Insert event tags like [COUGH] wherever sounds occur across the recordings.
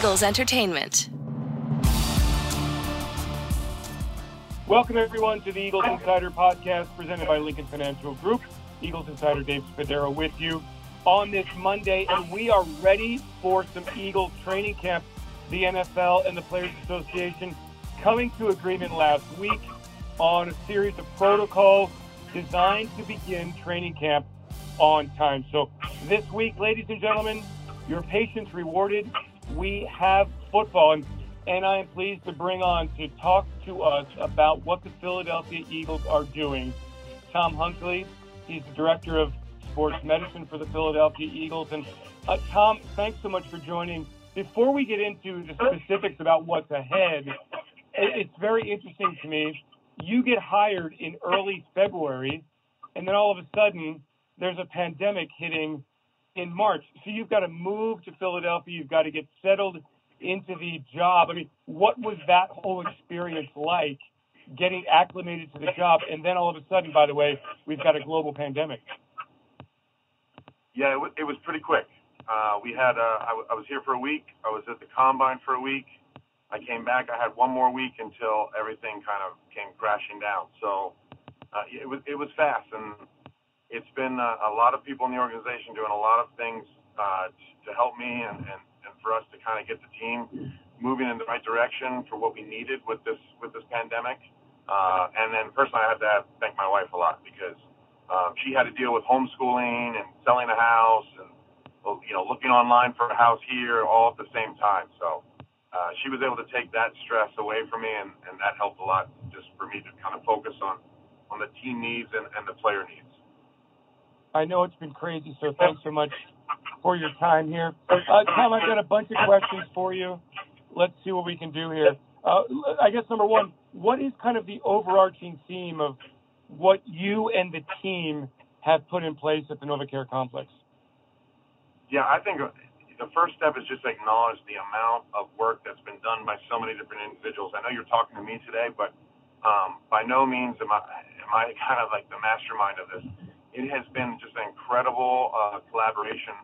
Eagles Entertainment. Welcome, everyone, to the Eagles Insider podcast presented by Lincoln Financial Group. Eagles Insider Dave Spadaro with you on this Monday, and we are ready for some Eagles training camp. The NFL and the Players Association coming to agreement last week on a series of protocols designed to begin training camp on time. So, this week, ladies and gentlemen, your patience rewarded. We have football, and, and I am pleased to bring on to talk to us about what the Philadelphia Eagles are doing. Tom Hunkele, he's the director of sports medicine for the Philadelphia Eagles. And uh, Tom, thanks so much for joining. Before we get into the specifics about what's ahead, it's very interesting to me. You get hired in early February, and then all of a sudden, there's a pandemic hitting in March. So you've got to move to Philadelphia. You've got to get settled into the job. I mean, what was that whole experience like? Getting acclimated to the job, and then all of a sudden, by the way, we've got a global pandemic. Yeah, it, w- it was pretty quick. Uh, we had uh, I, w- I was here for a week. I was at the combine for a week. I came back. I had one more week until everything kind of came crashing down. So uh, it was it was fast, and it's been uh, a lot of people in the organization doing a lot of things uh, to help me and, and, and for us to kind of get the team moving in the right direction for what we needed with this with this pandemic. Uh, and then personally, I had to thank my wife a lot because um, she had to deal with homeschooling and selling a house and you know looking online for a house here all at the same time. So uh, she was able to take that stress away from me, and, and that helped a lot just for me to kind of focus on on the team needs and, and the player needs. I know it's been crazy, so thanks so much for your time here. Uh, Tom, I've got a bunch of questions for you. Let's see what we can do here. Uh, I guess number one, what is kind of the overarching theme of what you and the team have put in place at the NovaCare complex? Yeah, I think the first step is just acknowledge the amount of work that's been done by so many different individuals. I know you're talking to me today, but um, by no means am I, am I kind of like the mastermind of this it has been just an incredible uh, collaboration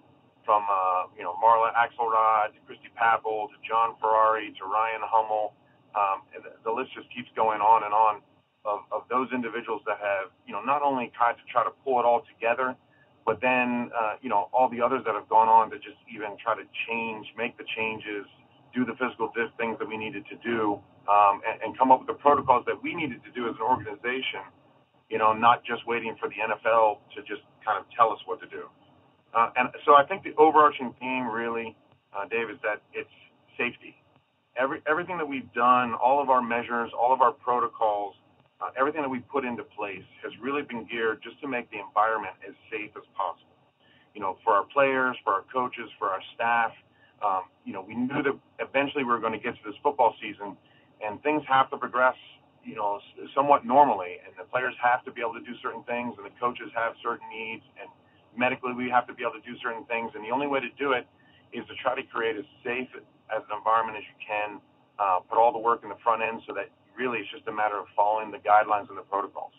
from uh, you know Marla Axelrod to Christy Papel to John Ferrari to Ryan Hummel. Um, and the, the list just keeps going on and on of, of those individuals that have you know not only tried to try to pull it all together, but then uh, you know all the others that have gone on to just even try to change, make the changes, do the physical things that we needed to do, um, and, and come up with the protocols that we needed to do as an organization you know, not just waiting for the NFL to just kind of tell us what to do. Uh, and so I think the overarching theme really, uh, Dave, is that it's safety. Every, everything that we've done, all of our measures, all of our protocols, uh, everything that we put into place has really been geared just to make the environment as safe as possible. You know, for our players, for our coaches, for our staff. Um, you know, we knew that eventually we were going to get to this football season, and things have to progress you know, somewhat normally, and the players have to be able to do certain things, and the coaches have certain needs, and medically we have to be able to do certain things, and the only way to do it is to try to create as safe as an environment as you can, uh, put all the work in the front end, so that really it's just a matter of following the guidelines and the protocols.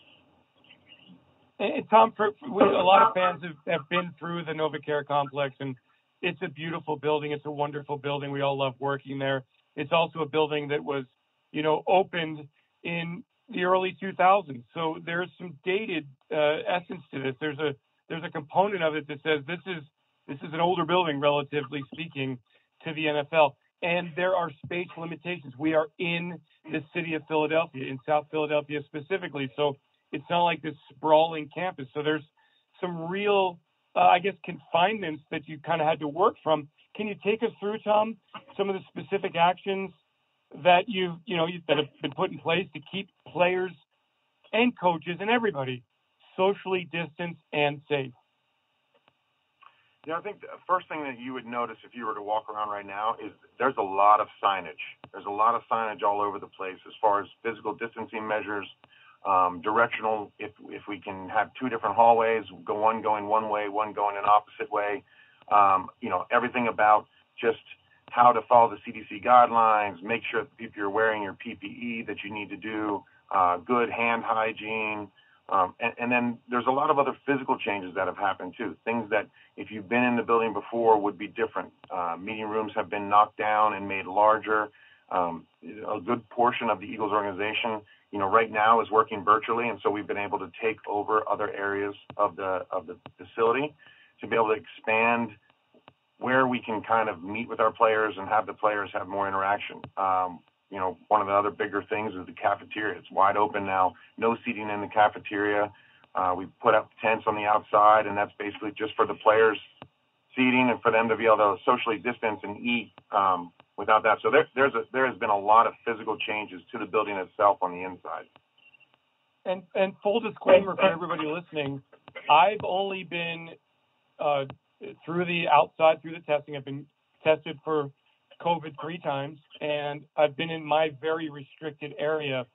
And Tom, for, for, a lot of fans have, have been through the NovaCare complex, and it's a beautiful building. It's a wonderful building. We all love working there. It's also a building that was, you know, opened in the early 2000s. So there's some dated uh, essence to this. There's a there's a component of it that says this is this is an older building, relatively speaking, to the NFL. And there are space limitations. We are in the city of Philadelphia, in South Philadelphia specifically. So it's not like this sprawling campus. So there's some real, uh, I guess, confinements that you kind of had to work from. Can you take us through, Tom, some of the specific actions that you've you know that have been put in place to keep players and coaches and everybody socially distanced and safe? Yeah, I think the first thing that you would notice if you were to walk around right now is there's a lot of signage. There's a lot of signage all over the place as far as physical distancing measures, um, directional. If if we can have two different hallways, go one going one way, one going an opposite way. Um, you know, everything about just how to follow the CDC guidelines, make sure if you're wearing your PPE that you need to do, uh, good hand hygiene, Um, and, and then there's a lot of other physical changes that have happened too. Things that if you've been in the building before would be different. Uh, meeting rooms have been knocked down and made larger. Um, a good portion of the Eagles organization, you know, right now is working virtually, and so we've been able to take over other areas of the of the facility to be able to expand where we can kind of meet with our players and have the players have more interaction. Um, you know, one of the other bigger things is the cafeteria. It's wide open now, no seating in the cafeteria. Uh, we put up tents on the outside, and that's basically just for the players seating and for them to be able to socially distance and eat um, without that. So there, there's a, there has been a lot of physical changes to the building itself on the inside. And and full disclaimer for everybody listening, I've only been uh, through the outside through the testing. I've been tested for COVID three times, and I've been in my very restricted area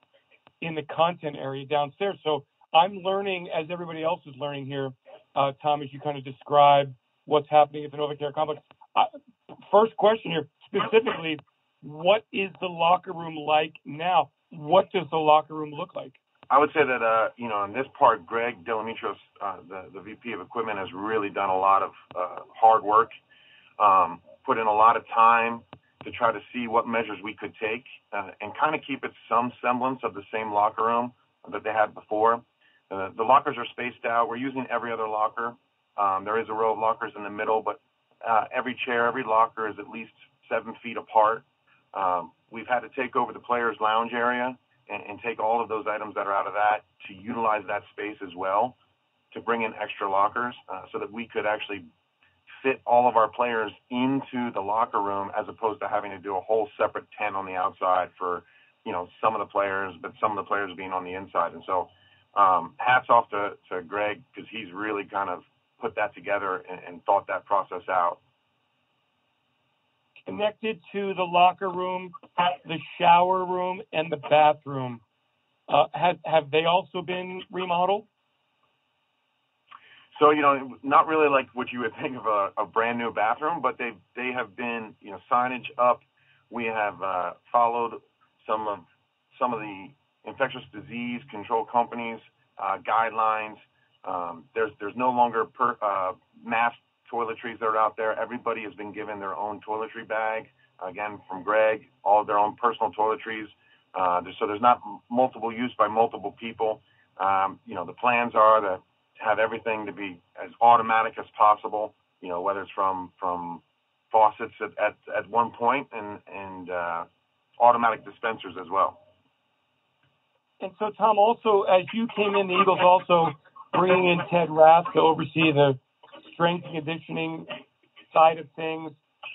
in the content area downstairs. So I'm learning as everybody else is learning here. Uh, Tom, as you kind of describe what's happening at the NovaCare complex. First question here, specifically, what is the locker room like now? What does the locker room look like? I would say that uh, you know, in this part, Greg Delimitros, uh, the the VP of Equipment, has really done a lot of uh, hard work, um, put in a lot of time to try to see what measures we could take uh, and kind of keep it some semblance of the same locker room that they had before. Uh, the lockers are spaced out. We're using every other locker. Um, there is a row of lockers in the middle, but uh, every chair, every locker is at least seven feet apart. Um, we've had to take over the players' lounge area and, and take all of those items that are out of that to utilize that space as well to bring in extra lockers uh, so that we could actually fit all of our players into the locker room as opposed to having to do a whole separate tent on the outside for you know some of the players, but some of the players being on the inside. And so, um, hats off to, to Greg because he's really kind of put that together and, and thought that process out. Connected to the locker room, the shower room, and the bathroom, uh, have have they also been remodeled? So you know, not really like what you would think of a, a brand new bathroom, but they they have been you know signage up. We have uh, followed some of some of the infectious disease control companies uh, guidelines. Um, there's there's no longer per, uh, mass toiletries that are out there. Everybody has been given their own toiletry bag. Again, from Greg, all their own personal toiletries. Uh, so there's not multiple use by multiple people. Um, you know, the plans are to have everything to be as automatic as possible. You know, whether it's from from faucets at at, at one point and and uh, automatic dispensers as well. And so, Tom, also as you came in, the Eagles also bringing in Ted Rath to oversee the strength conditioning side of things.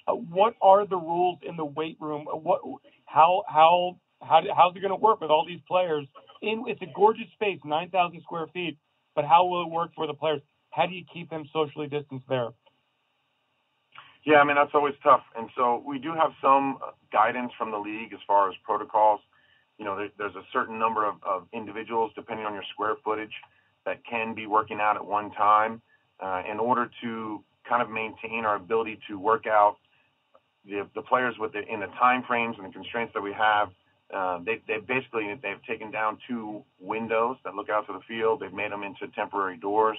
Uh, what are the rules in the weight room? Uh, what, how, how, how, how's it going to work with all these players? In it's a gorgeous space, 9,000 square feet, but how will it work for the players? How do you keep them socially distanced there? Yeah, I mean that's always tough, and so we do have some guidance from the league as far as protocols. You know, there, there's a certain number of, of individuals, depending on your square footage, that can be working out at one time uh, in order to kind of maintain our ability to work out the, the players with the, in the time frames and the constraints that we have. Uh, they, they basically they've taken down two windows that look out to the field. They've made them into temporary doors.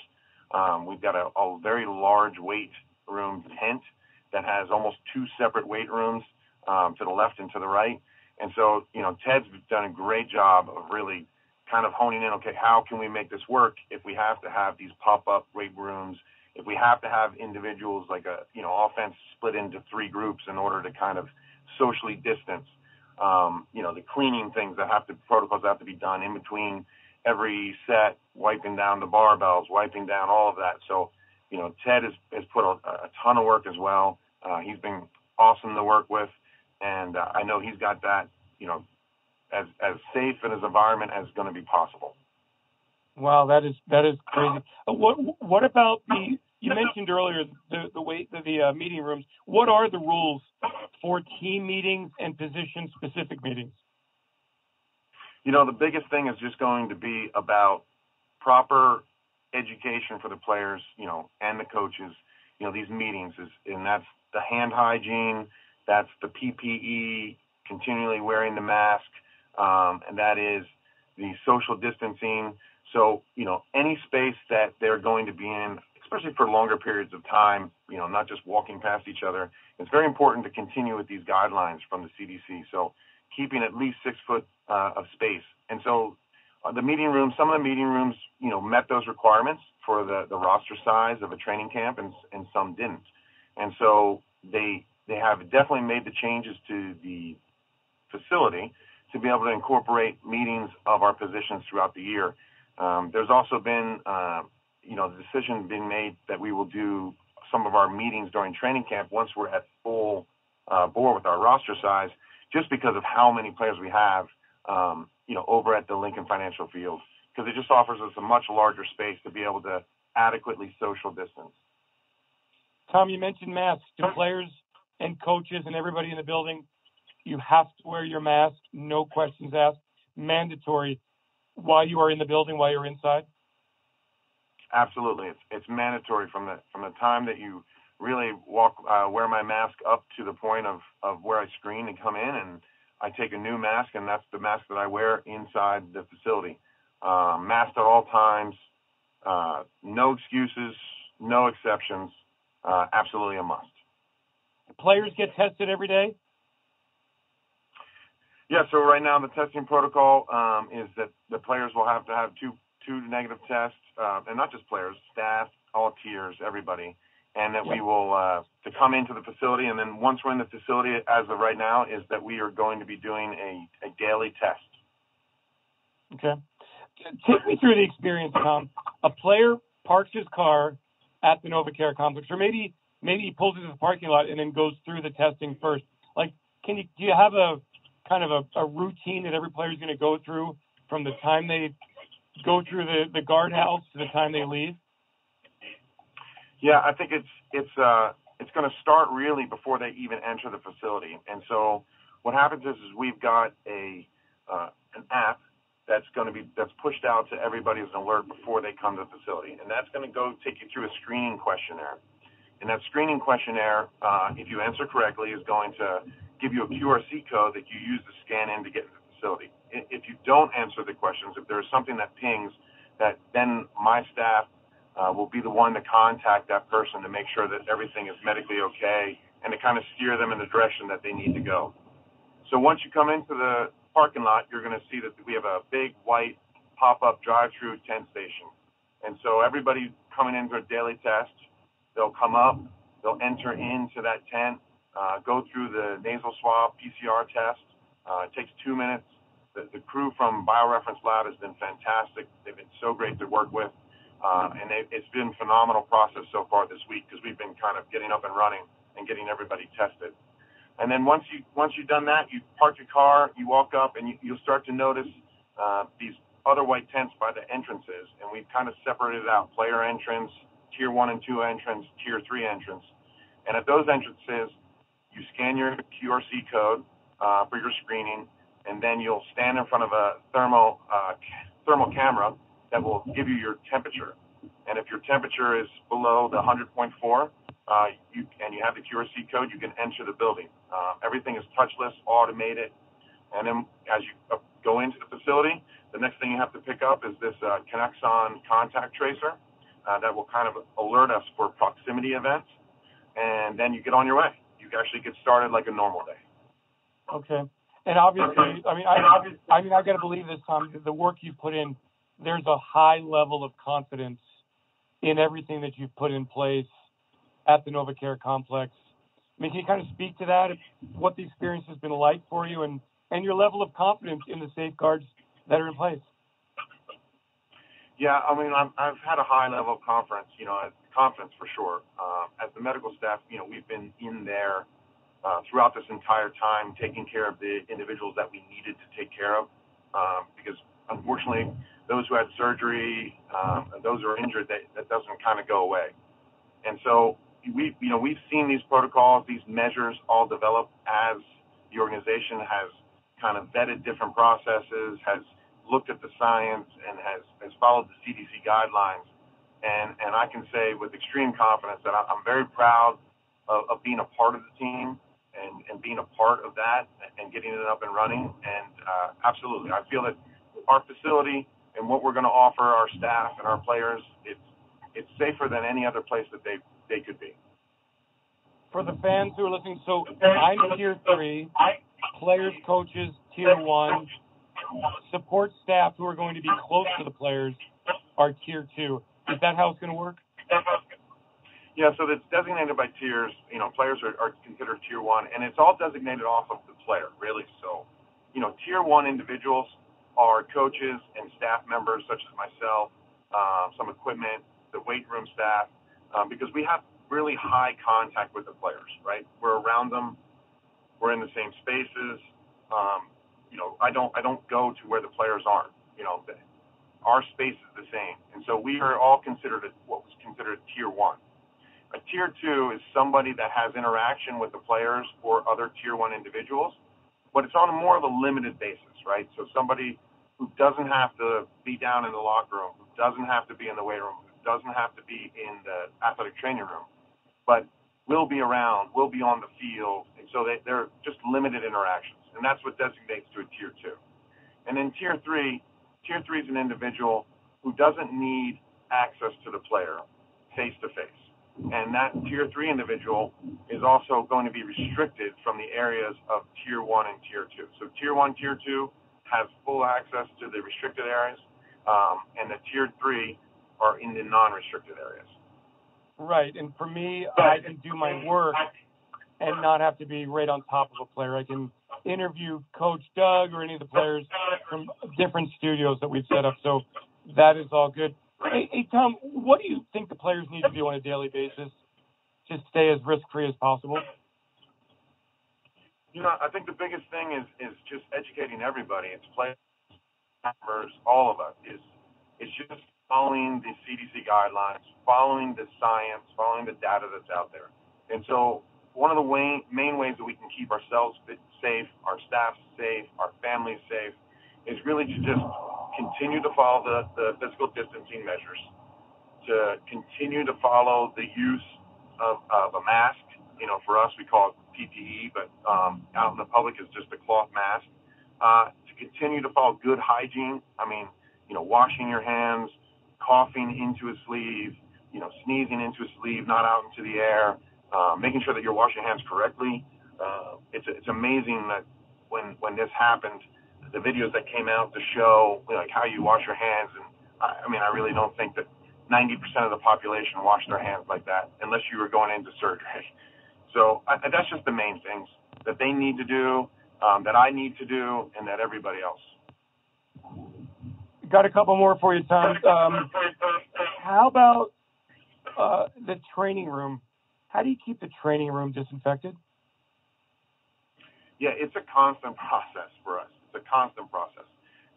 Um, we've got a, a very large weight room tent that has almost two separate weight rooms um, to the left and to the right. And so, you know, Ted's done a great job of really kind of honing in, okay, how can we make this work if we have to have these pop-up weight rooms, if we have to have individuals like a, you know, offense split into three groups in order to kind of socially distance, um, you know, the cleaning things that have to, protocols that have to be done in between every set, wiping down the barbells, wiping down all of that. So, you know, Ted has, has put a, a ton of work as well. Uh, he's been awesome to work with, and uh, I know he's got that, you know, as as safe in his environment as going to be possible. Wow, that is that is crazy. Uh, what what about the? You mentioned earlier the the way the, the uh, meeting rooms. What are the rules for team meetings and position specific meetings? You know, the biggest thing is just going to be about proper education for the players, you know, and the coaches. You know, these meetings is, and that's the hand hygiene, that's the PPE, continually wearing the mask, um, and that is the social distancing. So, you know, any space that they're going to be in, especially for longer periods of time, you know, not just walking past each other, it's very important to continue with these guidelines from the CDC. So, keeping at least six foot uh, of space. And so, uh, the meeting rooms, some of the meeting rooms, you know, met those requirements for the, the roster size of a training camp, and and some didn't. And so they they have definitely made the changes to the facility to be able to incorporate meetings of our positions throughout the year. Um, there's also been, uh, you know, the decision being made that we will do some of our meetings during training camp once we're at full uh, bore with our roster size, just because of how many players we have, um, you know, over at the Lincoln Financial Field, because it just offers us a much larger space to be able to adequately social distance. Tom, you mentioned masks. Do players and coaches and everybody in the building, you have to wear your mask, no questions asked, mandatory while you are in the building, while you're inside? Absolutely, it's it's mandatory from the from the time that you really walk uh, wear my mask up to the point of of where I screen and come in, and I take a new mask, and that's the mask that I wear inside the facility. Um, masked at all times, uh, no excuses, no exceptions, uh, absolutely a must. Players get tested every day. Yeah, so right now the testing protocol um, is that the players will have to have two two negative tests, uh, and not just players, staff, all tiers, everybody, and that we will uh, to come into the facility, and then once we're in the facility, as of right now, is that we are going to be doing a, a daily test. Okay, take me through the experience, Tom. A player parks his car at the NovaCare complex, or maybe maybe he pulls into the parking lot and then goes through the testing first. Like, can you do you have a kind of a, a routine that every player is going to go through from the time they go through the the guardhouse to the time they leave? Yeah, I think it's it's uh it's going to start really before they even enter the facility. And so what happens is, is we've got a uh, an app that's going to be that's pushed out to everybody as an alert before they come to the facility, and that's going to go take you through a screening questionnaire. And that screening questionnaire, uh, if you answer correctly, is going to give you a QRC code that you use to scan in to get into the facility. If you don't answer the questions, if there's something that pings, that then my staff uh, will be the one to contact that person to make sure that everything is medically okay and to kind of steer them in the direction that they need to go. So once you come into the parking lot, you're going to see that we have a big white pop-up drive-through tent station. And so everybody coming in for a daily test, they'll come up, they'll enter into that tent, uh, go through the nasal swab PCR test. Uh, it takes two minutes. The, the crew from BioReference Lab has been fantastic. They've been so great to work with. Uh, and they, it's been phenomenal process so far this week because we've been kind of getting up and running and getting everybody tested. And then once you once you've done that, you park your car, you walk up, and you, you'll start to notice uh, these other white tents by the entrances, and we've kind of separated out player entrance, tier one and two entrance, tier three entrance, and at those entrances, you scan your QRC code uh, for your screening, and then you'll stand in front of a thermal uh, thermal camera that will give you your temperature. And if your temperature is below the 100.4, uh, you, and you have the QRC code, you can enter the building. Uh, everything is touchless, automated. And then as you uh, go into the facility, the next thing you have to pick up is this uh, Kinexon contact tracer uh, that will kind of alert us for proximity events. And then you get on your way. You actually get started like a normal day. Okay. And obviously, I mean, I, I mean, I got to believe this, Tom. The work you've put in, there's a high level of confidence in everything that you've put in place at the NovaCare complex. I mean, can you kind of speak to that, what the experience has been like for you, and and your level of confidence in the safeguards that are in place? Yeah, I mean, i have had a high level of confidence, you know, confidence for sure. Uh, as the medical staff, you know, we've been in there uh, throughout this entire time, taking care of the individuals that we needed to take care of, um, because unfortunately, those who had surgery, um, those who are injured, that, that doesn't kind of go away. And so we, you know, we've seen these protocols, these measures all develop as the organization has kind of vetted different processes, has looked at the science, and has, has followed the CDC guidelines. And, and I can say with extreme confidence that I'm very proud of, of being a part of the team and, and being a part of that and getting it up and running. And uh, absolutely, I feel that our facility and what we're going to offer our staff and our players, it's it's safer than any other place that they they could be. For the fans who are listening, so I'm tier three, players, coaches, tier one, support staff who are going to be close to the players are tier two. Is that how it's going to work? Yeah, so it's designated by tiers. You know, players are, are considered tier one, and it's all designated off of the player, really. So, you know, tier one individuals are coaches and staff members such as myself, uh, some equipment, the weight room staff, um, because we have really high contact with the players, right? We're around them, we're in the same spaces. Um, you know, I don't I don't go to where the players aren't. You know, our space is the same, and so we are all considered a, what was considered tier one. A tier two is somebody that has interaction with the players or other tier one individuals, but it's on a more of a limited basis, right? So somebody who doesn't have to be down in the locker room, who doesn't have to be in the weight room, who doesn't have to be in the athletic training room, but will be around, will be on the field, and so they, they're just limited interactions, and that's what designates to a tier two. And then tier three, tier three is an individual who doesn't need access to the player face to face. And that tier three individual is also going to be restricted from the areas of tier one and tier two. So tier one, tier two have full access to the restricted areas, um, and the tier three are in the non-restricted areas. Right, and for me, I can do my work and not have to be right on top of a player. I can interview Coach Doug or any of the players from different studios that we've set up. So that is all good. Hey, hey Tom, what do you think the players need to do on a daily basis to stay as risk free as possible? You know, I think the biggest thing is is just educating everybody. It's players, all of us. Is it's just following the CDC guidelines, following the science, following the data that's out there. And so, one of the way, main ways that we can keep ourselves safe, our staff safe, our families safe, is really to just continue to follow the, the physical distancing measures, to continue to follow the use of, of a mask. You know, for us, we call it PPE, but um, out in the public is just a cloth mask. Uh, to continue to follow good hygiene. I mean, you know, washing your hands, coughing into a sleeve, you know, sneezing into a sleeve, not out into the air, uh, making sure that you're washing hands correctly. Uh, it's it's amazing that when when this happened, the videos that came out to show you know, like how you wash your hands, and I, I mean, I really don't think that 90% of the population washed their hands like that unless you were going into surgery. [LAUGHS] So I, that's just the main things that they need to do, um, that I need to do, and that everybody else. Got a couple more for you, Tom. Um, how about uh, the training room? How do you keep the training room disinfected? Yeah, it's a constant [LAUGHS] process for us. It's a constant process.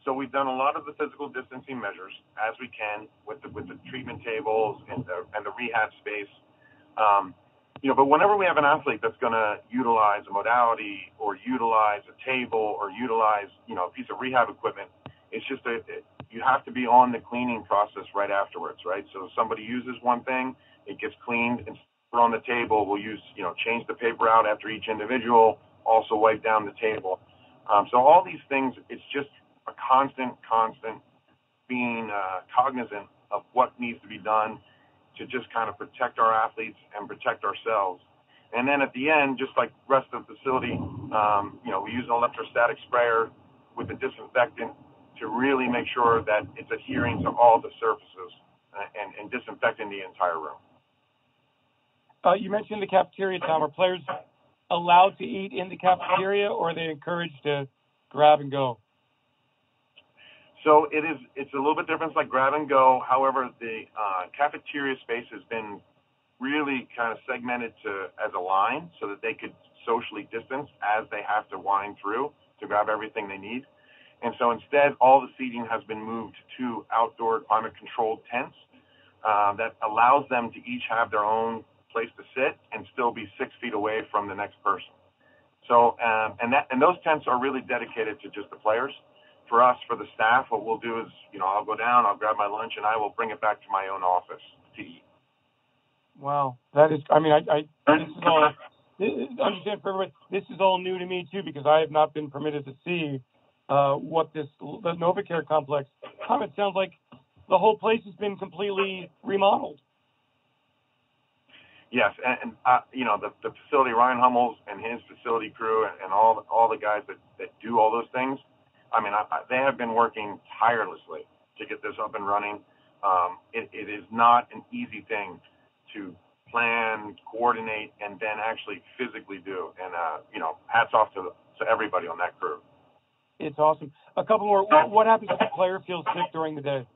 So we've done a lot of the physical distancing measures as we can with the with the treatment tables and the and the rehab space. Um, you know, but whenever we have an athlete that's going to utilize a modality or utilize a table or utilize, you know, a piece of rehab equipment, it's just a, it, you have to be on the cleaning process right afterwards, right? So if somebody uses one thing, it gets cleaned and on the table. We'll use, you know, change the paper out after each individual, also wipe down the table. Um, so all these things, it's just a constant, constant being uh, cognizant of what needs to be done to just kind of protect our athletes and protect ourselves. And then at the end, just like rest of the facility, um, you know, we use an electrostatic sprayer with a disinfectant to really make sure that it's adhering to all the surfaces and, and disinfecting the entire room. Uh, you mentioned the cafeteria, Tom. Are players allowed to eat in the cafeteria, or are they encouraged to grab and go? So it is. It's a little bit different. Like grab and go. However, the uh, cafeteria space has been really kind of segmented to as a line so that they could socially distance as they have to wind through to grab everything they need. And so instead, all the seating has been moved to outdoor climate controlled tents uh, that allows them to each have their own place to sit and still be six feet away from the next person. So, um, and that, and those tents are really dedicated to just the players for us, for the staff, what we'll do is, you know, I'll go down, I'll grab my lunch, and I will bring it back to my own office to eat. Wow, that is. I mean, I, I this is all. This, understand for everybody, this is all new to me too because I have not been permitted to see uh, what this the NovaCare complex. time, it sounds like the whole place has been completely remodeled. Yes, and, and uh, you know the, the facility, Ryan Hummels and his facility crew, and, and all all the guys that, that do all those things. I mean, I, I, they have been working tirelessly to get this up and running. Um, it, it is not an easy thing to plan, coordinate, and then actually physically do. And uh, you know, hats off to to everybody on that crew. It's awesome. A couple more. What, what happens if a player feels sick during the day?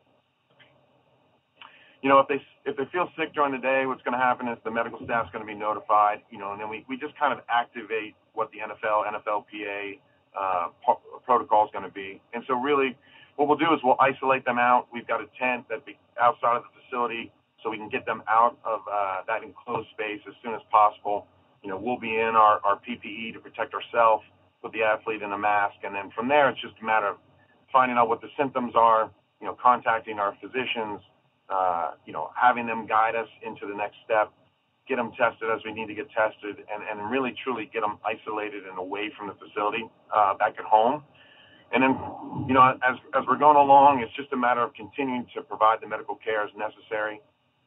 You know, if they if they feel sick during the day, what's going to happen is the medical staff's going to be notified. You know, and then we we just kind of activate what the NFL, NFLPA uh, protocol is going to be. And so really, what we'll do is we'll isolate them out. We've got a tent that be outside of the facility, so we can get them out of uh, that enclosed space as soon as possible. You know, we'll be in our, our PPE to protect ourselves, put the athlete in a mask, and then from there, it's just a matter of finding out what the symptoms are. You know, contacting our physicians uh, you know, having them guide us into the next step, get them tested as we need to get tested, and, and really truly get them isolated and away from the facility uh, back at home. And then, you know, as, as we're going along, it's just a matter of continuing to provide the medical care as necessary,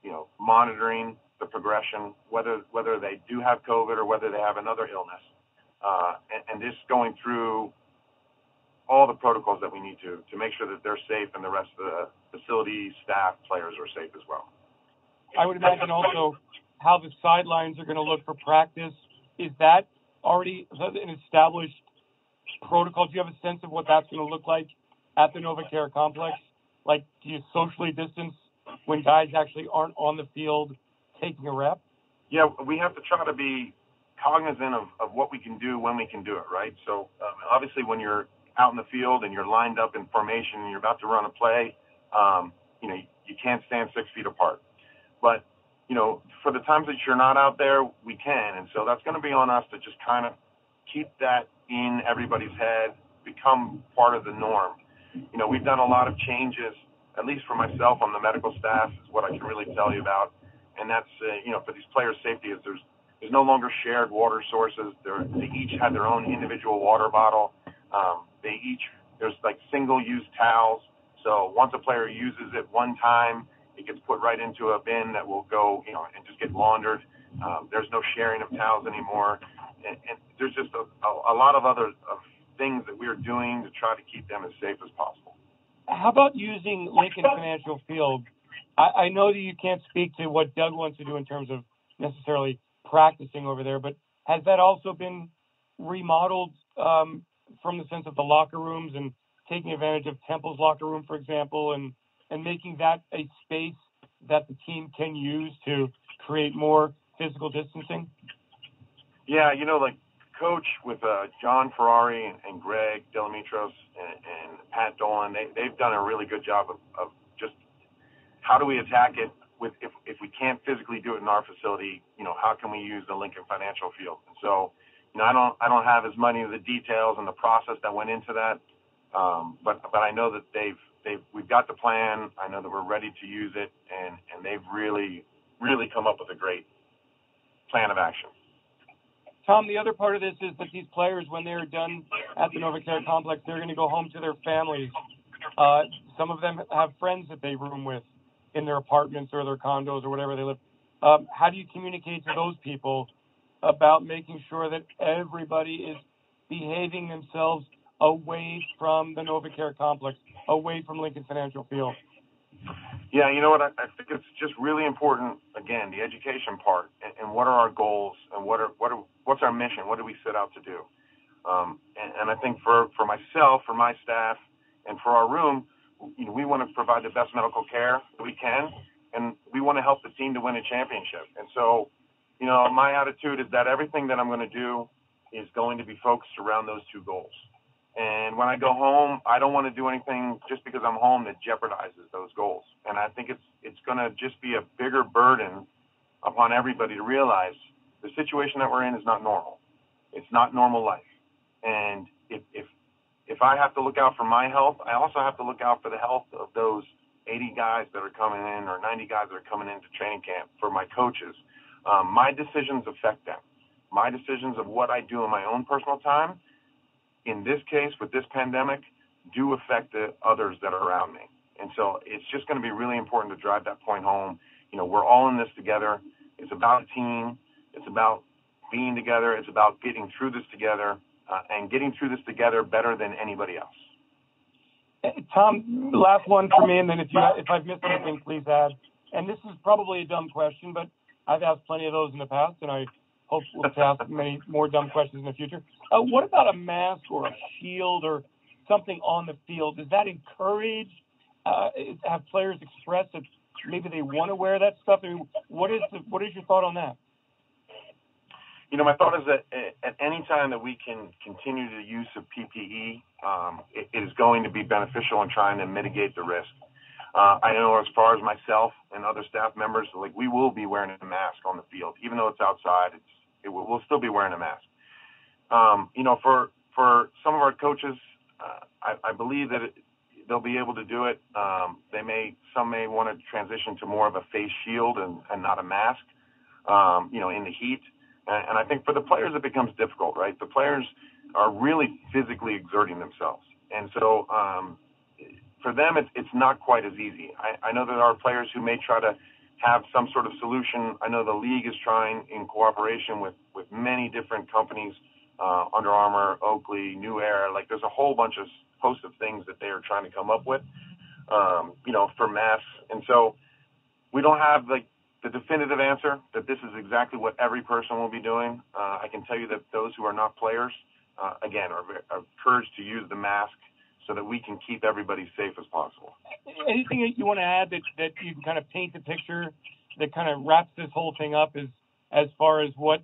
you know, monitoring the progression, whether whether they do have COVID or whether they have another illness, uh, and, and just going through all the protocols that we need to to make sure that they're safe and the rest of the facility staff players are safe as well. I would imagine also how the sidelines are going to look for practice. Is that already an established protocol? Do you have a sense of what that's going to look like at the NovaCare complex? Like, do you socially distance when guys actually aren't on the field taking a rep? Yeah, we have to try to be cognizant of, of what we can do when we can do it, right? So um, obviously when you're out in the field and you're lined up in formation and you're about to run a play, um, you know, you can't stand six feet apart. But, you know, for the times that you're not out there, we can. And so that's going to be on us to just kind of keep that in everybody's head, become part of the norm. You know, we've done a lot of changes, at least for myself on the medical staff, is what I can really tell you about. And that's, uh, you know, for these players' safety, is there's there's no longer shared water sources. They're, they each have their own individual water bottle. Um, they each there's like single use towels. So once a player uses it one time, it gets put right into a bin that will go, you know, and just get laundered. Um, there's no sharing of towels anymore, and, and there's just a, a, a lot of other of things that we're doing to try to keep them as safe as possible. How about using Lincoln Financial Field? I, I know that you can't speak to what Doug wants to do in terms of necessarily practicing over there, but has that also been remodeled um, from the sense of the locker rooms and taking advantage of Temple's locker room, for example, and and making that a space that the team can use to create more physical distancing? Yeah, you know, like coach with uh, John Ferrari and, and Greg Delimitros and, and Pat Dolan, they, they've done a really good job of, of just how do we attack it with if, if we can't physically do it in our facility, you know, how can we use the Lincoln Financial Field? And so you know, I don't I don't have as many of the details and the process that went into that, um, but but I know that they've they've we've got the plan. I know that we're ready to use it, and and they've really really come up with a great plan of action. Tom, the other part of this is that these players, when they're done at the NovaCare complex, they're going to go home to their families. Uh, some of them have friends that they room with in their apartments or their condos or whatever they live. Um, how do you communicate to those people about making sure that everybody is behaving themselves away from the NovaCare complex, away from Lincoln Financial Field. Yeah, you know what? I, I think it's just really important. Again, the education part, and, and what are our goals, and what are what are what's our mission? What do we set out to do? Um, and, and I think for for myself, for my staff, and for our room, you know, we want to provide the best medical care that we can, and we want to help the team to win a championship. And so, you know, my attitude is that everything that I'm going to do is going to be focused around those two goals. And when I go home, I don't want to do anything just because I'm home that jeopardizes those goals. And I think it's it's going to just be a bigger burden upon everybody to realize the situation that we're in is not normal. It's not normal life. And if if if I have to look out for my health, I also have to look out for the health of those 80 guys that are coming in or 90 guys that are coming into training camp for my coaches um, my decisions affect them. My decisions of what I do in my own personal time, in this case with this pandemic, do affect the others that are around me. And so it's just going to be really important to drive that point home. You know, we're all in this together. It's about a team. It's about being together. It's about getting through this together uh, and getting through this together better than anybody else. Tom, last one for me, and then if you if I've missed anything, please add. And this is probably a dumb question, but I've asked plenty of those in the past, and I hope we'll ask many more dumb questions in the future. Uh, what about a mask or a shield or something on the field? Does that encourage? Uh, have players express that maybe they want to wear that stuff? I mean, what is the, what is your thought on that? You know, my thought is that at any time that we can continue the use of PPE, um, it, it is going to be beneficial in trying to mitigate the risk. Uh, I know as far as myself and other staff members, like we will be wearing a mask on the field, even though it's outside. It's it we'll still be wearing a mask. Um, you know, for for some of our coaches, uh, I, I believe that it, they'll be able to do it. Um, they may some may want to transition to more of a face shield and, and not a mask. Um, you know, in the heat. And, and I think for the players it becomes difficult, right? The players are really physically exerting themselves, and so um, for them it's it's not quite as easy. I, I know there are players who may try to have some sort of solution. I know the league is trying in cooperation with with many different companies, uh, Under Armour, Oakley, New Era. Like there's a whole bunch of host of things that they are trying to come up with, um, you know, for masks. And so we don't have like the definitive answer that this is exactly what every person will be doing. Uh, I can tell you that those who are not players, uh, again, are, are encouraged to use the mask so that we can keep everybody safe as possible. Anything that you want to add that, that you can kind of paint the picture that kind of wraps this whole thing up is as far as what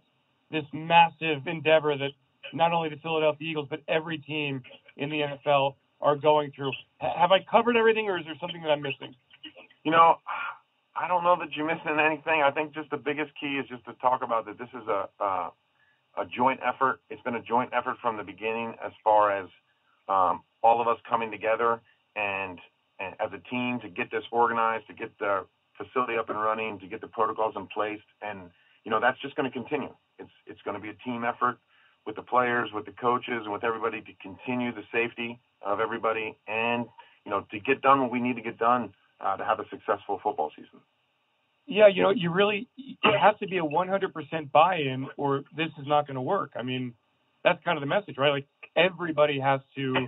this massive endeavor that not only the Philadelphia Eagles but every team in the NFL are going through. Have I covered everything, or is there something that I'm missing? You know, I don't know that you're missing anything. I think just the biggest key is just to talk about that this is a a, a joint effort. It's been a joint effort from the beginning as far as um, all of us coming together and, and as a team to get this organized, to get the facility up and running, to get the protocols in place, and you know that's just going to continue. It's it's going to be a team effort with the players, with the coaches, and with everybody to continue the safety of everybody, and you know to get done what we need to get done uh, to have a successful football season. Yeah, you know, you really it has to be a 100% buy-in, or this is not going to work. I mean, that's kind of the message, right? Like everybody has to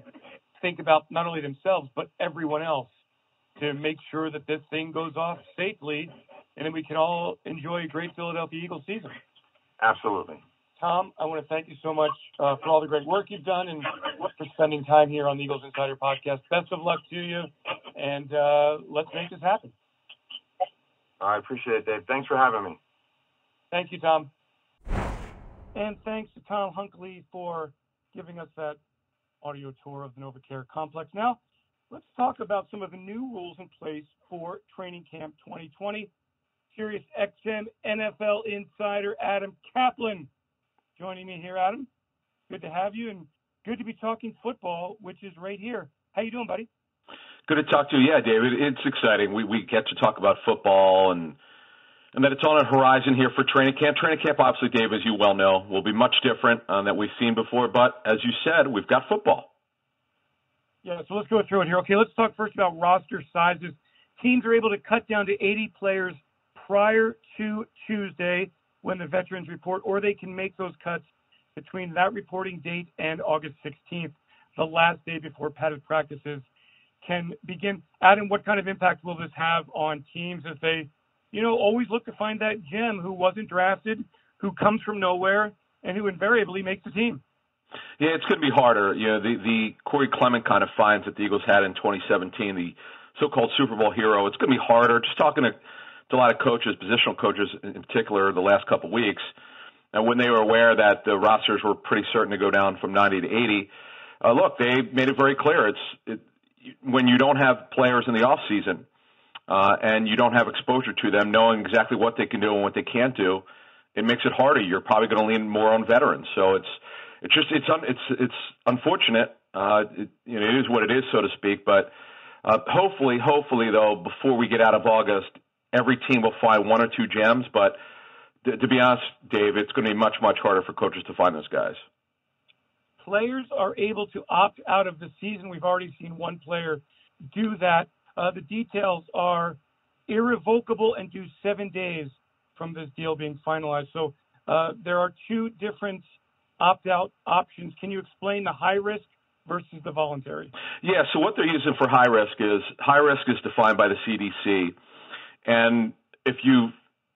think about not only themselves but everyone else to make sure that this thing goes off safely, and then we can all enjoy a great Philadelphia Eagles season. Absolutely. Tom, I want to thank you so much uh, for all the great work you've done and for spending time here on the Eagles Insider Podcast. Best of luck to you, and uh, let's make this happen. I appreciate it, Dave. Thanks for having me. Thank you, Tom. And thanks to Tom Hunkele for giving us that audio tour of the NovaCare complex. Now, let's talk about some of the new rules in place for Training Camp 2020. Sirius XM NFL insider Adam Caplan joining me here, Adam. Good to have you and good to be talking football, which is right here. How you doing, buddy? Good to talk to you. Yeah, David, it's exciting. We we get to talk about football and and that it's on a horizon here for training camp. Training camp, obviously, Dave, as you well know, will be much different uh, than we've seen before. But as you said, we've got football. Yeah, so let's go through it here. Okay, let's talk first about roster sizes. Teams are able to cut down to 80 players prior to Tuesday when the veterans report, or they can make those cuts between that reporting date and August 16th, the last day before padded practices can begin. Adam, what kind of impact will this have on teams as they you know, always look to find that gem who wasn't drafted, who comes from nowhere, and who invariably makes the team. Yeah, it's going to be harder. You know, the the Corey Clement kind of finds that the Eagles had in 2017, the so-called Super Bowl hero. It's going to be harder. Just talking to, to a lot of coaches, positional coaches in particular, the last couple of weeks, and when they were aware that the rosters were pretty certain to go down from 90 to 80, uh, look, they made it very clear. It's it, when you don't have players in the off season uh, and you don't have exposure to them, knowing exactly what they can do and what they can't do, it makes it harder. You're probably going to lean more on veterans. So it's it's just it's un, it's it's unfortunate. Uh, it, you know, it is what it is, so to speak. But uh, hopefully, hopefully though, before we get out of August, every team will find one or two gems. But th- to be honest, Dave, it's going to be much much harder for coaches to find those guys. Players are able to opt out of the season. We've already seen one player do that Uh, the details are irrevocable and due seven days from this deal being finalized. So uh, there are two different opt-out options. Can you explain the high risk versus the voluntary? Yeah. So what they're using for high risk is high risk is defined by the CDC, and if you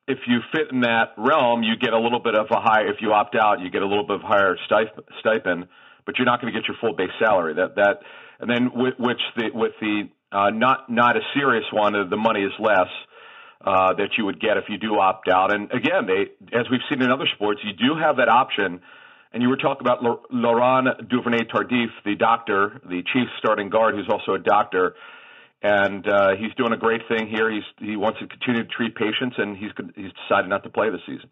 if you fit in that realm, you get a little bit of a high. If you opt out, you get a little bit of higher stipend, but you're not going to get your full base salary. That that and then with, which the with the uh, not not a serious one, the money is less. Uh, that you would get if you do opt out. And again, they, as we've seen in other sports, you do have that option. And you were talking about Laurent Duvernay Tardif, the doctor, the chief starting guard, who's also a doctor and uh, he's doing a great thing here. He's he wants to continue to treat patients, and he's he's decided not to play this season.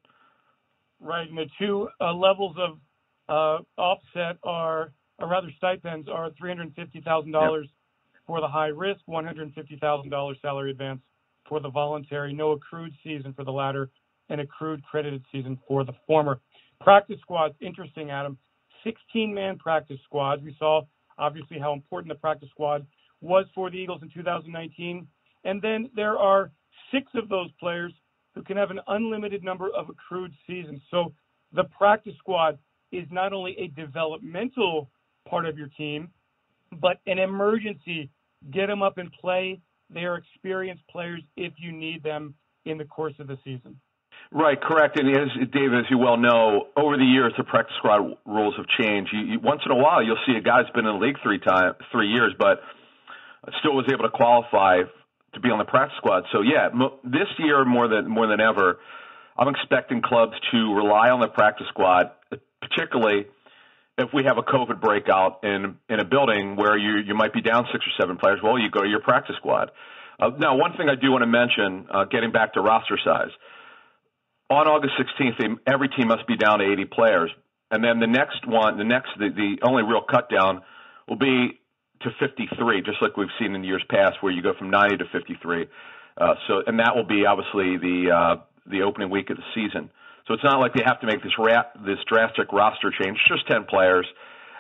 Right, and the two uh, levels of uh, offset are, or rather stipends, are three hundred fifty thousand yep. dollars for the high risk, one hundred fifty thousand dollars salary advance for the voluntary, no accrued season for the latter, and accrued credited season for the former. Practice squads, interesting, Adam. 16 man practice squads. We saw obviously how important the practice squad was for the Eagles in 2019. And then there are six of those players who can have an unlimited number of accrued seasons. So the practice squad is not only a developmental part of your team, but an emergency. Get them up and play. They are experienced players if you need them in the course of the season. Right, correct. And as David, as you well know, over the years the practice squad rules have changed. You, you, once in a while, you'll see a guy's been in the league three times, three years, but still was able to qualify to be on the practice squad. So yeah, this year more than more than ever, I'm expecting clubs to rely on the practice squad, particularly if we have a COVID breakout in in a building where you you might be down six or seven players. Well, you go to your practice squad. Uh, now, one thing I do want to mention, uh, getting back to roster size, on August 16th, every team must be down to 80 players, and then the next one, the next the, the only real cut down will be to 53, just like we've seen in years past, where you go from 90 to 53. Uh, so, and that will be obviously the uh, the opening week of the season. So it's not like they have to make this ra- this drastic roster change. It's just 10 players,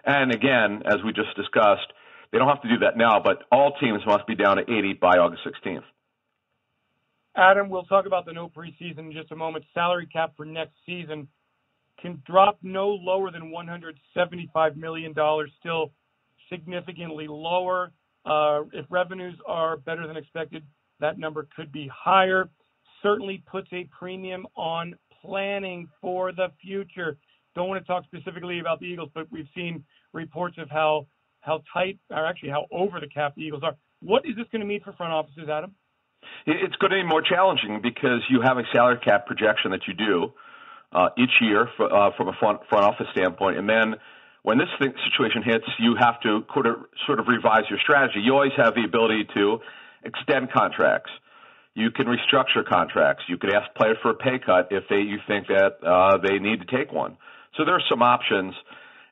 and again, as we just discussed, they don't have to do that now. But all teams must be down to 80 by August 16th. Adam, we'll talk about the no preseason in just a moment. Salary cap for next season can drop no lower than 175 million dollars. Still significantly lower. Uh, if revenues are better than expected, that number could be higher. Certainly puts a premium on planning for the future. Don't want to talk specifically about the Eagles, but we've seen reports of how how tight, or actually how over the cap the Eagles are. What is this going to mean for front offices, Adam? It's going to be more challenging because you have a salary cap projection that you do uh, each year for, uh, from a front, front office standpoint, and then when this thing, situation hits, you have to sort of revise your strategy. You always have the ability to extend contracts. You can restructure contracts. You can ask players for a pay cut if they you think that uh, they need to take one. So there are some options,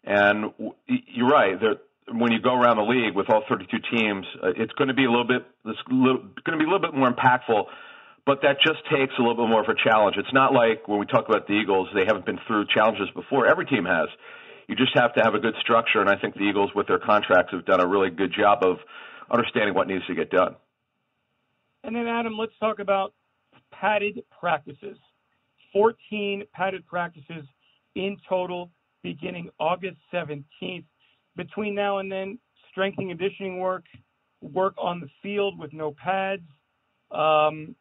and you're right. There, when you go around the league with all 32 teams, uh, it's going to be a little bit it's going to be a little bit more impactful. But that just takes a little bit more of a challenge. It's not like when we talk about the Eagles; they haven't been through challenges before. Every team has you just have to have a good structure. And I think the Eagles, with their contracts, have done a really good job of understanding what needs to get done. And then, Adam, let's talk about padded practices. 14 padded practices in total beginning August 17th. Between now and then, strength and conditioning work, work on the field with no pads. Um,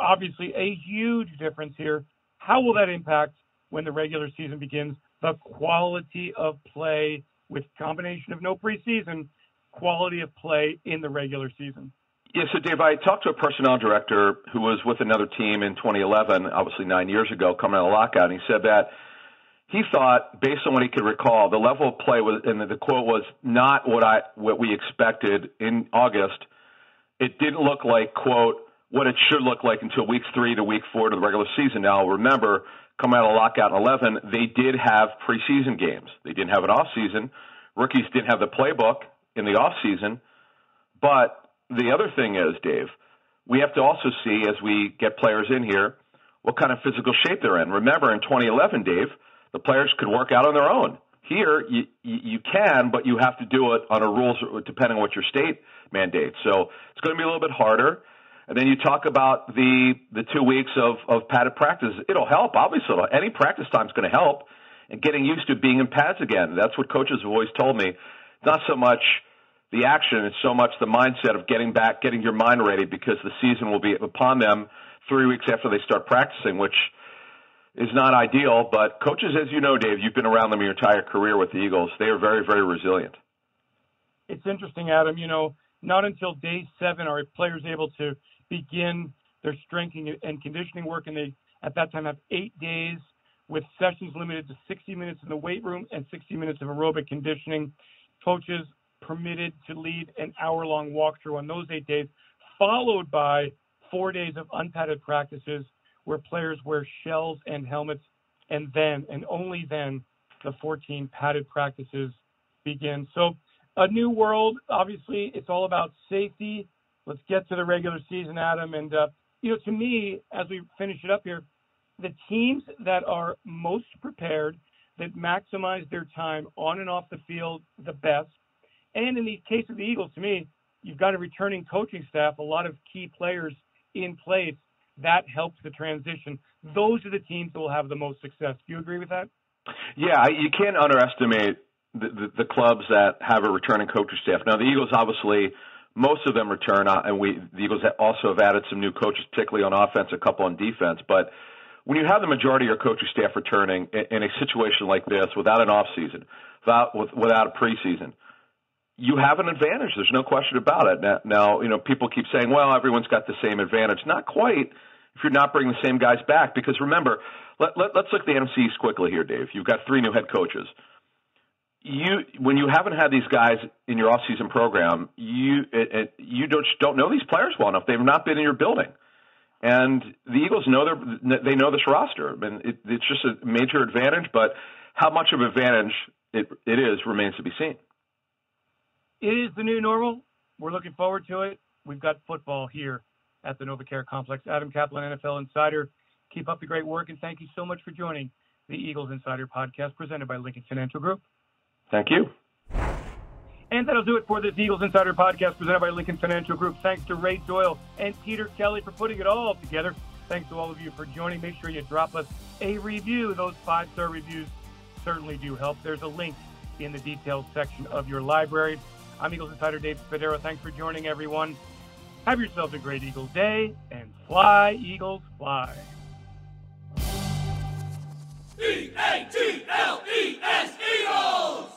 obviously, a huge difference here. How will that impact when the regular season begins? the quality of play with combination of no preseason, quality of play in the regular season. Yeah, so Dave, I talked to a personnel director who was with another team in 2011, obviously nine years ago, coming out of lockout, and he said that he thought, based on what he could recall, the level of play was, and the quote was not what I what we expected in August. It didn't look like quote what it should look like until weeks three to week four to the regular season. Now remember, coming out of lockout in 11, they did have preseason games. They didn't have an off season. Rookies didn't have the playbook in the off season. But the other thing is, Dave, we have to also see as we get players in here what kind of physical shape they're in. Remember, in 2011, Dave, the players could work out on their own. Here, you, you can, but you have to do it on a rules depending on what your state mandates. So it's going to be a little bit harder. And then you talk about the the two weeks of of padded practice. It'll help, obviously. Any practice time is going to help, and getting used to being in pads again. That's what coaches have always told me. Not so much the action; it's so much the mindset of getting back, getting your mind ready, because the season will be upon them three weeks after they start practicing, which is not ideal. But coaches, as you know, Dave, you've been around them your entire career with the Eagles. They are very, very resilient. It's interesting, Adam. You know, not until day seven are players able to begin their strength and conditioning work, and they at that time have eight days with sessions limited to 60 minutes in the weight room and 60 minutes of aerobic conditioning. Coaches permitted to lead an hour-long walkthrough on those eight days, followed by four days of unpadded practices where players wear shells and helmets, and then and only then the 14 padded practices begin. So a new world. Obviously, it's all about safety let's get to the regular season, Adam. And uh, you know, to me, as we finish it up here, the teams that are most prepared, that maximize their time on and off the field the best, and in the case of the Eagles, to me, you've got a returning coaching staff, a lot of key players in place. That helps the transition. Those are the teams that will have the most success. Do you agree with that? Yeah, you can't underestimate the, the, the clubs that have a returning coaching staff. Now, the Eagles obviously most of them return, uh, and we the Eagles also have added some new coaches, particularly on offense, a couple on defense. But when you have the majority of your coaching staff returning in, in a situation like this, without an off season, without without a preseason, you have an advantage. There's no question about it. Now, now, you know, people keep saying, "Well, everyone's got the same advantage." Not quite. If you're not bringing the same guys back, because remember, let, let, let's look at the NFC East quickly here, Dave. You've got three new head coaches you when you haven't had these guys in your off-season program, you it, it, you don't don't know these players well enough. They've not been in your building, and the Eagles know they they know this roster, and it, it's just a major advantage. But how much of an advantage it it is remains to be seen. It is the new normal. We're looking forward to it. We've got football here at the NovaCare Complex. Adam Caplan, NFL Insider. Keep up the great work, and thank you so much for joining the Eagles Insider podcast presented by Lincoln Financial Group. Thank you. And that'll do it for this Eagles Insider podcast presented by Lincoln Financial Group. Thanks to Ray Doyle and Peter Kelly for putting it all together. Thanks to all of you for joining. Make sure you drop us a review. Those five star reviews certainly do help. There's a link in the details section of your library. I'm Eagles Insider Dave Spadaro. Thanks for joining, everyone. Have yourselves a great Eagles day and fly, Eagles, fly. E A G L E S Eagles!